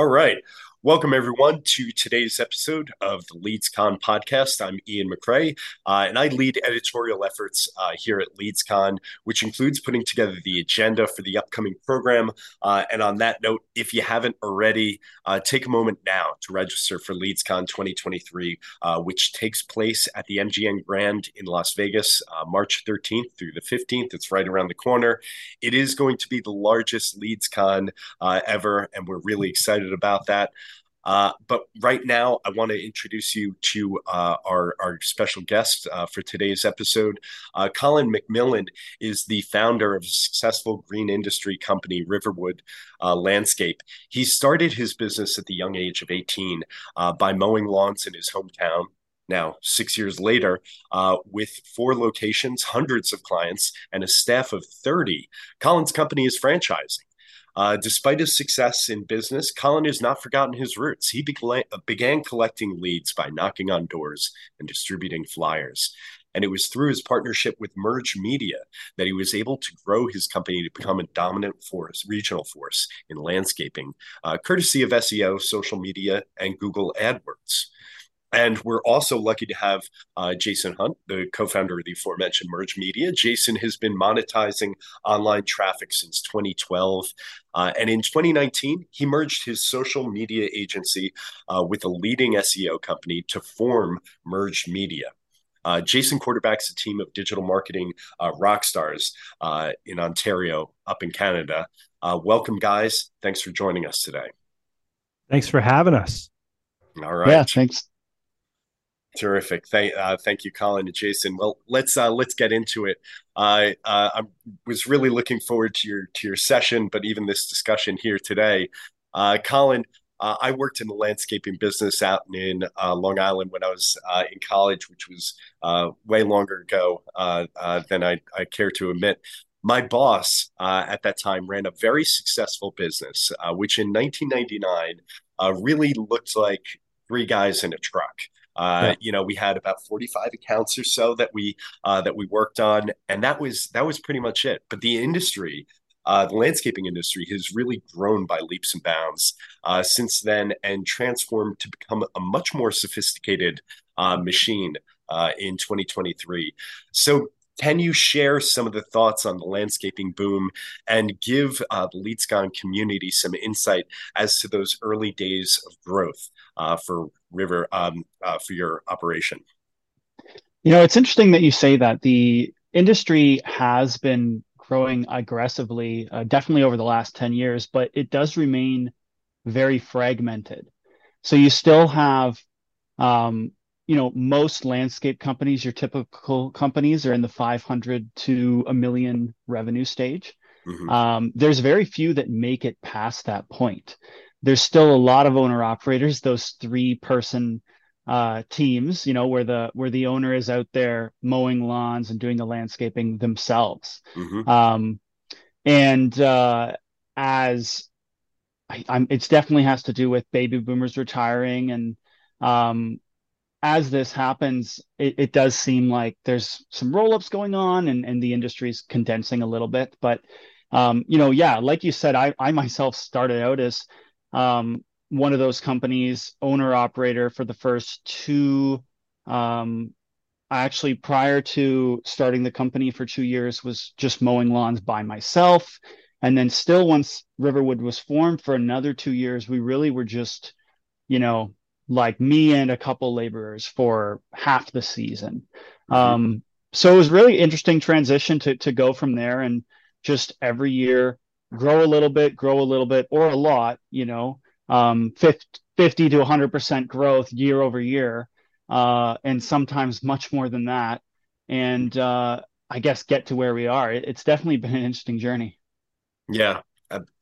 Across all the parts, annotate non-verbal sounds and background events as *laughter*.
All right. Welcome, everyone, to today's episode of the LeadsCon podcast. I'm Ian McCray, uh, and I lead editorial efforts uh, here at LeadsCon, which includes putting together the agenda for the upcoming program. Uh, and on that note, if you haven't already, uh, take a moment now to register for LeadsCon 2023, uh, which takes place at the MGM Grand in Las Vegas, uh, March 13th through the 15th. It's right around the corner. It is going to be the largest LeadsCon ever, and we're really excited about that. Uh, but right now, I want to introduce you to uh, our, our special guest uh, for today's episode. Uh, Colin McMillan is the founder of a successful green industry company, Riverwood uh, Landscape. He started his business at the young age of 18 uh, by mowing lawns in his hometown. Now, six years later, with four locations, hundreds of clients, and a staff of 30, Colin's company is franchising. Uh, despite his success in business, Colin has not forgotten his roots. He began collecting leads by knocking on doors and distributing flyers. And it was through his partnership with Merge Media that he was able to grow his company to become a dominant force, regional force in landscaping, uh, courtesy of SEO, social media, and Google AdWords. And we're also lucky to have uh, Jason Hunt, the co founder of the aforementioned Merge Media. Jason has been monetizing online traffic since 2012. Uh, and in 2019, he merged his social media agency uh, with a leading SEO company to form Merge Media. Uh, Jason quarterbacks a team of digital marketing uh, rock stars uh, in Ontario, up in Canada. Uh, welcome, guys. Thanks for joining us today. Thanks for having us. All right. Yeah, thanks. Terrific. Thank, uh, thank you, Colin and Jason. Well, let's uh, let's get into it. Uh, I was really looking forward to your to your session, but even this discussion here today. Uh, Colin, uh, I worked in the landscaping business out in uh, Long Island when I was in college, which was way longer ago than I, I, care to admit. My boss at that time ran a very successful business, which in 1999 really looked like three guys in a truck. Uh, yeah. You know, we had about 45 accounts or so that we uh, that we worked on, and that was that was pretty much it. But the industry, uh, the landscaping industry, has really grown by leaps and bounds uh, since then, and transformed to become a much more sophisticated uh, machine uh, in 2023. So can you share some of the thoughts on the landscaping boom and give uh, the LeadsCon community some insight as to those early days of growth uh, for River um, uh, for your operation? You know, it's interesting that you say that the industry has been growing aggressively, uh, definitely over the last 10 years, but it does remain very fragmented. So you still have um, you know, most landscape companies, your typical companies, are in the 500 to a million revenue stage. Mm-hmm. Um, there's very few that make it past that point. There's still a lot of owner operators, those three person uh, teams, you know, where the where the owner is out there mowing lawns and doing the landscaping themselves. Mm-hmm. Um, and uh, as I, am it's definitely has to do with baby boomers retiring and um, as this happens, it, it does seem like there's some roll-ups going on and, and the industry's condensing a little bit. But um, you know, yeah, like you said, I, I myself started out as um, one of those companies, owner operator for the first two. Um, actually, prior to starting the company for two years, was just mowing lawns by myself. And then, still, once Riverwood was formed for another two years, we really were just, you know, like me and a couple laborers for half the season. Mm-hmm. Um, so it was really interesting transition to to go from there and just every year grow a little bit, grow a little bit, or a lot. You know, um, 50, 50 to 100 percent growth year over year, uh, and sometimes much more than that. And uh, I guess get to where we are. It, it's definitely been an interesting journey. Yeah,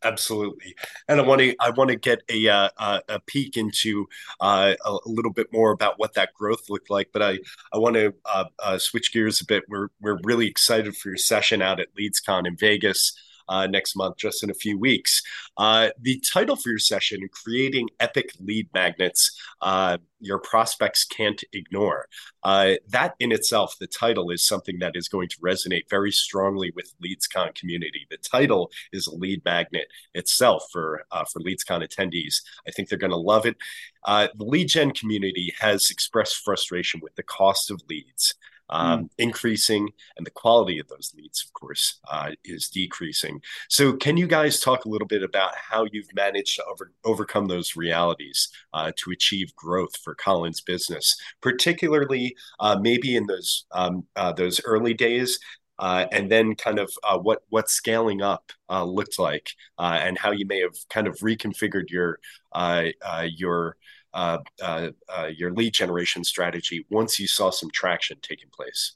Absolutely, and I want to I want to get a uh, a peek into uh, a little bit more about what that growth looked like. But I I want to uh, uh, switch gears a bit. We're we're really excited for your session out at LeadsCon in Vegas. Uh, next month, just in a few weeks. Uh, the title for your session, Creating Epic Lead Magnets uh, Your Prospects Can't Ignore. Uh, that in itself, the title is something that is going to resonate very strongly with LeadsCon community. The title is a lead magnet itself for, uh, for LeadsCon attendees. I think they're going to love it. the lead gen community has expressed frustration with the cost of leads um, mm. increasing, and the quality of those leads, of course, uh, is decreasing. So, can you guys talk a little bit about how you've managed to over, overcome those realities uh, to achieve growth for Colin's business, particularly uh, maybe in those um, uh, those early days? Uh, and then kind of uh, what what scaling up uh, looked like, uh, and how you may have kind of reconfigured your uh, your uh, uh, uh, your lead generation strategy once you saw some traction taking place?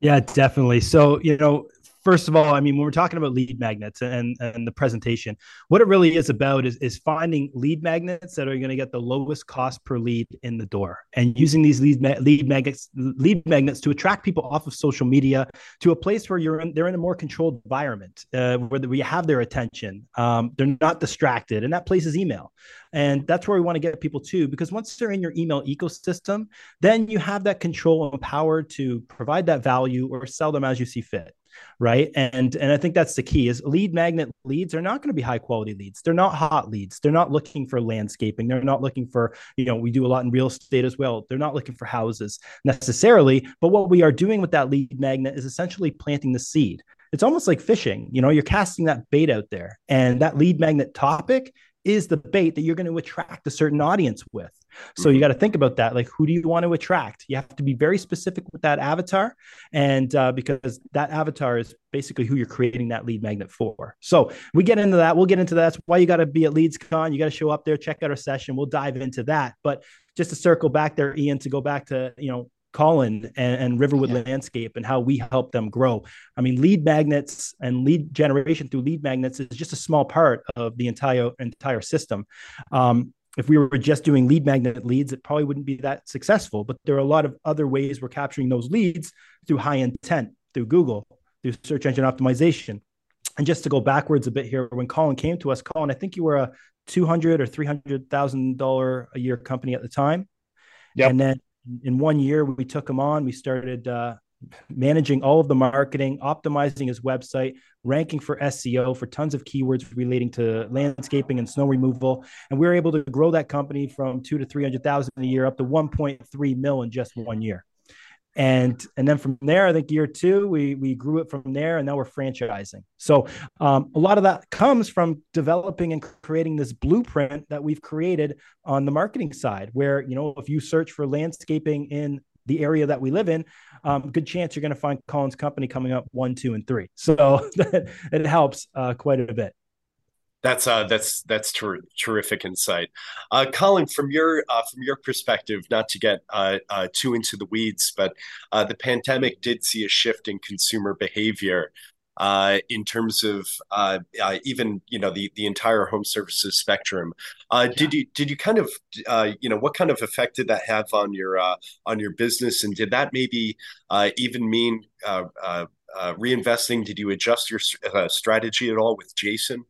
Yeah, definitely. So, you know, first of all, I mean, when we're talking about lead magnets and, and the presentation, what it really is about is, is finding lead magnets that are going to get the lowest cost per lead in the door and using these lead, ma- lead magnets, lead magnets to attract people off of social media to a place where you're in, they're in a more controlled environment, uh, where we have their attention. Um, they're not distracted. And that place is email. And that's where we want to get people to, because once they're in your email ecosystem, then you have that control and power to provide that value or sell them as you see fit right? And and i think that's the key is lead magnet leads are not going to be high quality leads. They're not hot leads. They're not looking for landscaping. They're not looking for you know we do a lot in real estate as well. They're not looking for houses necessarily but what we are doing with that lead magnet is essentially planting the seed. It's almost like fishing you know you're casting that bait out there. And that lead magnet topic is the bait that you're going to attract a certain audience with. So mm-hmm. you got to think about that. Like, who do you want to attract? You have to be very specific with that avatar, and uh, because that avatar is basically who you're creating that lead magnet for. So we get into that. We'll get into that. That's why you got to be at LeadsCon. You got to show up there, check out our session. We'll dive into that. But just to circle back there, Ian, to go back to you know Colin and, and Riverwood yeah. Landscape and how we help them grow. I mean, lead magnets and lead generation through lead magnets is just a small part of the entire entire system. Um, if we were just doing lead magnet leads, it probably wouldn't be that successful. But there are a lot of other ways we're capturing those leads through high intent, through Google, through search engine optimization. And just to go backwards a bit here, when Colin came to us, Colin, I think you were a two hundred or three hundred thousand dollar a year company at the time. Yeah. And then in one year we took him on. We started uh, managing all of the marketing optimizing his website ranking for seo for tons of keywords relating to landscaping and snow removal. And we were able to grow that company from two to 300000 a year up to 1.3 mil in just one year and and then from there i think year two we we grew it from there and now we're franchising. So um, a lot of that comes from developing and creating this blueprint that we've created on the marketing side where you know if you search for landscaping in the area that we live in um, good chance you're going to find colin's company coming up one two and three. So *laughs* it helps uh, quite a bit that's uh, that's that's ter- terrific insight, uh, Colin. From your uh, from your perspective, not to get uh, uh, too into the weeds, but uh, the pandemic did see a shift in consumer behavior in terms of even you know the the entire home services spectrum. Yeah. Did you did you kind of you know what kind of effect did that have on your on your business, and did that maybe even mean reinvesting? Did you adjust your strategy at all with Jason?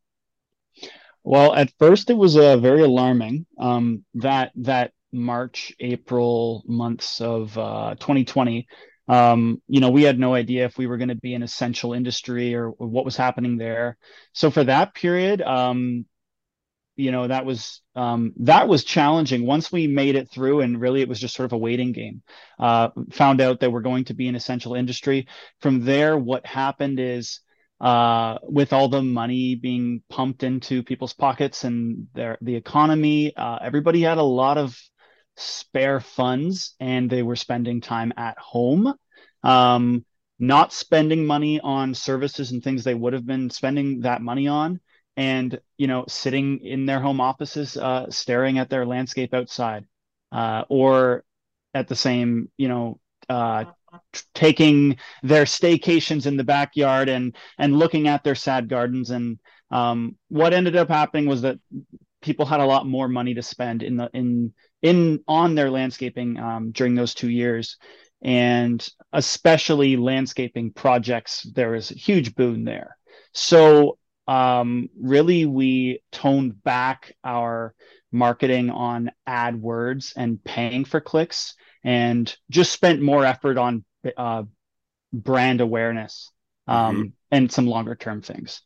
Well, at first it was uh, very alarming. Um, that that March, April months of uh, 2020, um, you know, we had no idea if we were going to be an essential industry or, or, what was happening there. So for that period, um, you know, that was um, that was challenging. Once we made it through, and really it was just sort of a waiting game. Uh, found out that we're going to be an essential industry. From there, what happened is uh, with all the money being pumped into people's pockets and their the economy, uh, everybody had a lot of spare funds and they were spending time at home, um, not spending money on services and things they would have been spending that money on, and you know sitting in their home offices, uh, staring at their landscape outside, uh, or at the same you know uh, taking their staycations in the backyard and and looking at their sad gardens. And um, what ended up happening was that people had a lot more money to spend in the in in on their landscaping um, during those two years. And especially landscaping projects there was a huge boon there. So um, really we toned back our marketing on AdWords and paying for clicks and just spent more effort on uh, brand awareness um, mm-hmm. and some longer term things.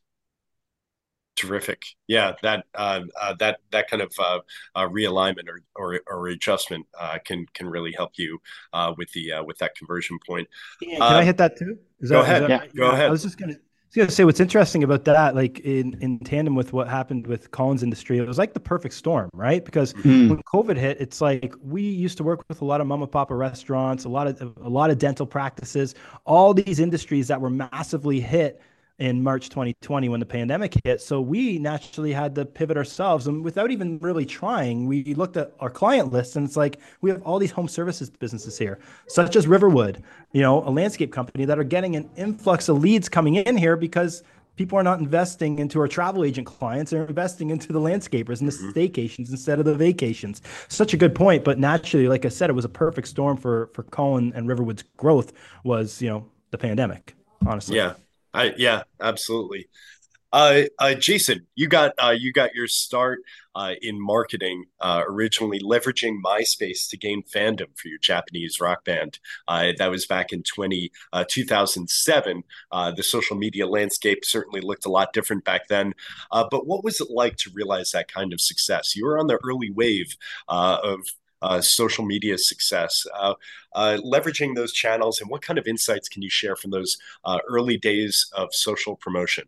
Terrific. Yeah that uh, uh, that that kind of uh, uh realignment or, or, or adjustment uh, can can really help you uh, with the with that conversion point. Can i hit that too? Is go that, ahead. that, yeah. go ahead i was just gonna going to say what's interesting about that, like in, in tandem with what happened with Colin's industry, it was like the perfect storm, right? Because mm-hmm. when COVID hit, it's like we used to work with a lot of mama papa restaurants, a lot of a lot of dental practices, all these industries that were massively hit in March 2020 when the pandemic hit. So we naturally had to pivot ourselves. And without even really trying, we looked at our client list and it's like we have all these home services businesses here, such as Riverwood, you know, a landscape company that are getting an influx of leads coming in here because people are not investing into our travel agent clients they're investing into the landscapers and the mm-hmm. staycations instead of the vacations such a good point but naturally like i said it was a perfect storm for for colin and riverwood's growth was you know the pandemic honestly yeah I yeah, absolutely. Uh, uh, Jason, you got uh, you got your start uh, in marketing uh, originally leveraging MySpace to gain fandom for your Japanese rock band. Uh, that was back in 20, 2007. the social media landscape certainly looked a lot different back then. but what was it like to realize that kind of success? You were on the early wave of uh, social media success, uh, uh, leveraging those channels, and what kind of insights can you share from those uh, early days of social promotion?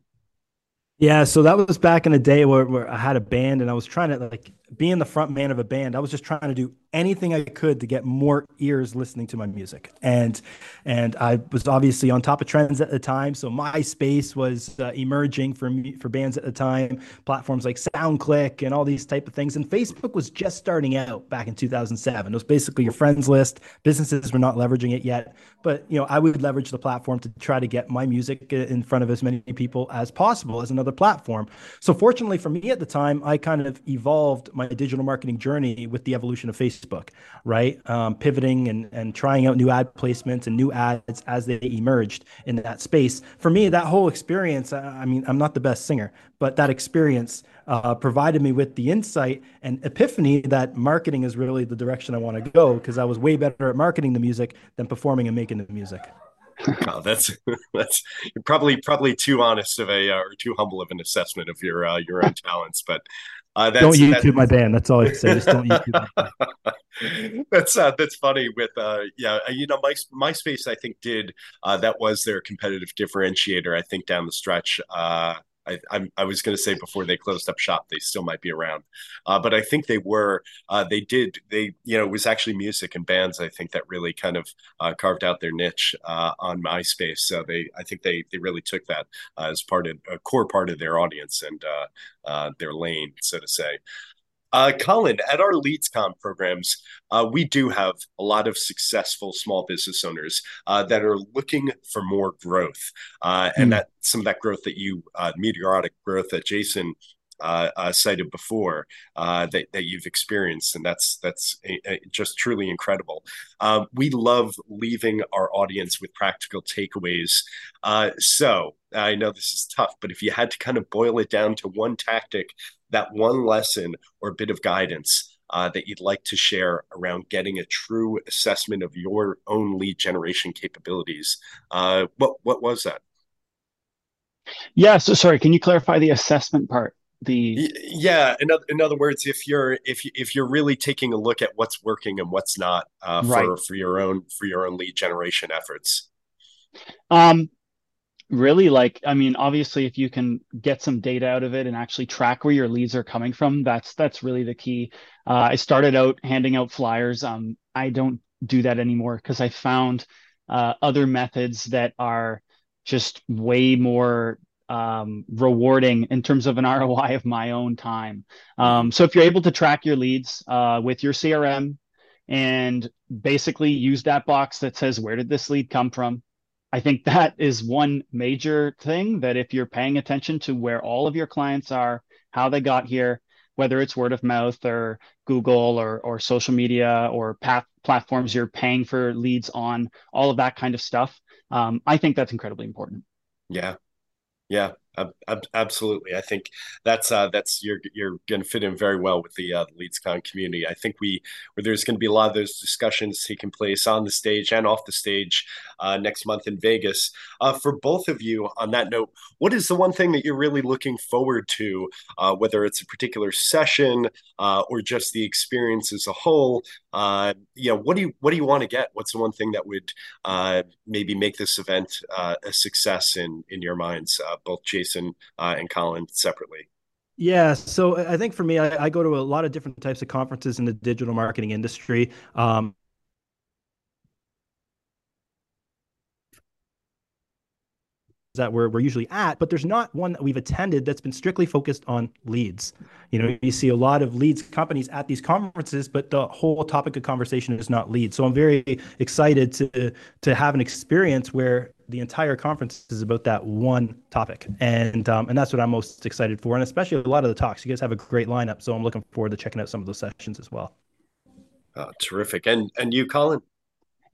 Yeah, so that was back in the day where, where I had a band and I was trying to like being the front man of a band. I was just trying to do anything I could to get more ears listening to my music. And and I was obviously on top of trends at the time. So MySpace was uh, emerging for me, for bands at the time. Platforms like SoundClick and all these type of things. And Facebook was just starting out back in 2007. It was basically your friends list. Businesses were not leveraging it yet, but you know I would leverage the platform to try to get my music in front of as many people as possible as another platform. So fortunately for me at the time, I kind of evolved my digital marketing journey with the evolution of Facebook. Right? Um, pivoting and, and trying out new ad placements and new ads as they emerged in that space. For me, that whole experience, I mean, I'm not the best singer, but that experience uh, provided me with the insight and epiphany that marketing is really the direction I want to go because I was way better at marketing the music than performing and making the music. *laughs* oh, that's *laughs* that's probably probably too honest of a uh, or too humble of an assessment of your uh, your own talents, but uh, don't YouTube my band. That's all I say. Just don't YouTube. *laughs* that's uh, that's funny. With uh, yeah, uh, you know, my MySpace I think did uh, that was their competitive differentiator. I think down the stretch. I, I, I was going to say before they closed up shop, they still might be around, uh, but I think they were. Uh, they did. They you know it was actually music and bands. I think that really kind of uh, carved out their niche uh, on MySpace. So they I think they they really took that uh, as part of a core part of their audience and uh, their lane, so to say. Uh, Colin, at our LeadsCon programs, uh, we do have a lot of successful small business owners uh, that are looking for more growth, mm. and hmm. that some of that growth that you uh, meteoric growth that Jason uh, uh, cited before uh, that, that you've experienced, and that's that's a, a, just truly incredible. Um, we love leaving our audience with practical takeaways. Uh, so I know this is tough, but if you had to kind of boil it down to one tactic, that one lesson or bit of guidance. Uh, that you'd like to share around getting a true assessment of your own lead generation capabilities. Uh, what what was that? Yeah. So sorry, can you clarify the assessment part? the yeah in other, in other words if you're if if you're really taking a look at what's working and what's not uh, for right. for your own for your own lead generation efforts um really like i mean obviously if you can get some data out of it and actually track where your leads are coming from that's that's really the key uh, i started out handing out flyers um i don't do that anymore because i found uh, other methods that are just way more um, rewarding in terms of an *laughs* ROI of my own time. Um, so if you're able to track your leads uh, with your CRM and basically use that box that says, where did this lead come from? I think that is one major thing that if you're paying attention to where all of your clients are, how they got here, whether it's word of mouth or Google or, or social media or path platforms you're paying for leads on, all of that kind of stuff. Um, I think that's incredibly important. Yeah, yeah, Absolutely, I think that's uh, that's you're you're going to fit in very well with the, uh, LeadsCon community. I think we where there's going to be a lot of those discussions taking place on the stage and off the stage uh, next month in Vegas. Uh, for both of you, on that note, what is the one thing that you're really looking forward to, uh, whether it's a particular session uh, or just the experience as a whole? Uh, you know, what do you what do you want to get? What's the one thing that would uh, maybe make this event uh, a success in in your minds, uh, both Jason uh, and Colin separately? Yeah, so I think for me, I, I, go to a lot of different types of conferences in the digital marketing industry. Um, that we're, we're usually at, but there's not one that we've attended that's been strictly focused on leads. You know, you see a lot of leads companies at these conferences, but the whole topic of conversation is not leads. So I'm very excited to to have an experience where the entire conference is about that one topic, and um, and that's what I'm most excited for, and especially a lot of the talks. You guys have a great lineup, so I'm looking forward to checking out some of those sessions as well. Oh, terrific! And and you, Colin?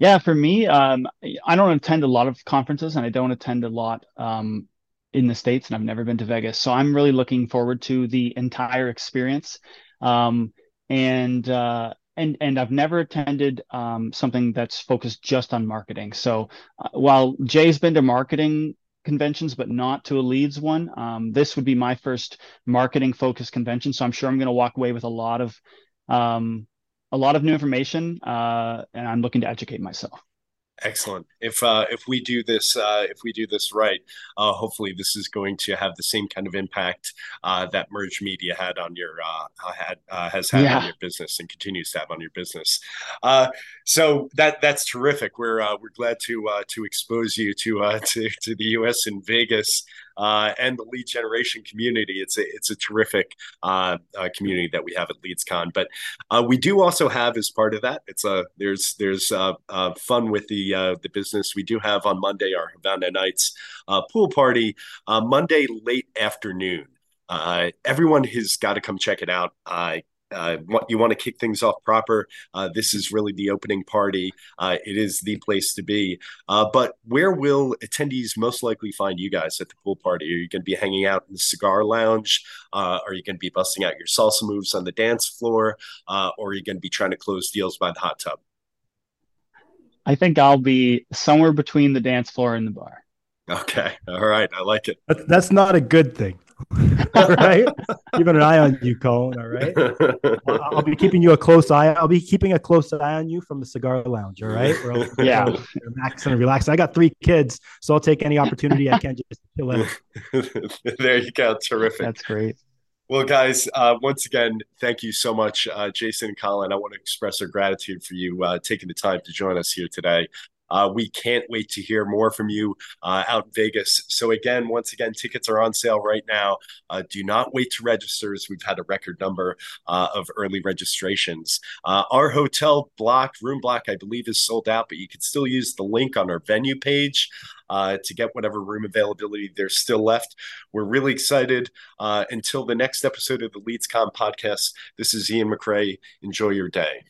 Yeah, for me, um, I don't attend a lot of conferences and I don't attend a lot um, in the States, and I've never been to Vegas. So I'm really looking forward to the entire experience. Um, and uh, and and I've never attended um, something that's focused just on marketing. So uh, while Jay's been to marketing conventions, but not to a leads one, um, this would be my first marketing focused convention. So I'm sure I'm going to walk away with a lot of um, a lot of new information, uh, and I'm looking to educate myself. Excellent. If uh, if we do this uh, if we do this right, uh, hopefully this is going to have the same kind of impact uh, that Merge Media had on your uh, had uh, has had yeah. on your business and continues to have on your business. so that that's terrific. We're we're glad to to expose you to to to the U.S. in Vegas uh, and the lead generation community. It's a it's a terrific uh, uh, community that we have at LeadsCon. But uh, we do also have as part of that, it's a there's there's uh, uh, fun with the the business. We do have on Monday our Havana Nights pool party Monday late afternoon. Uh, everyone has got to come check it out uh, you want to kick things off proper, uh, this is really the opening party. Uh, it is the place to be. Uh, but where will attendees most likely find you guys at the pool party? Are you going to be hanging out in the cigar lounge? Uh, are you going to be busting out your salsa moves on the dance floor? Uh, or are you going to be trying to close deals by the hot tub? I think I'll be somewhere between the dance floor and the bar. Okay. All right. I like it. That's not a good thing. All *laughs* right. Keeping an eye on you, Colin. All right. I'll be keeping you a close eye. I'll be keeping a close eye on you from the cigar lounge. All right. yeah. Relax and relax. I got three kids, so I'll take any opportunity I can just kill out. *laughs* there you go. Terrific. That's great. Well, guys, uh, once again, thank you so much, uh, Jason and Colin. I want to express our gratitude for you uh, taking the time to join us here today. Uh, we can't wait to hear more from you uh, out in Vegas. So, again, once again, tickets are on sale right now. Uh, do not wait to register, as we've had a record number uh, of early registrations. Uh, our hotel block, room block, I believe, is sold out, but you can still use the link on our venue page. Uh, to get whatever room availability there's still left. We're really excited. Uh, until the next episode of the LeadsCon podcast, this is Ian McRae. Enjoy your day.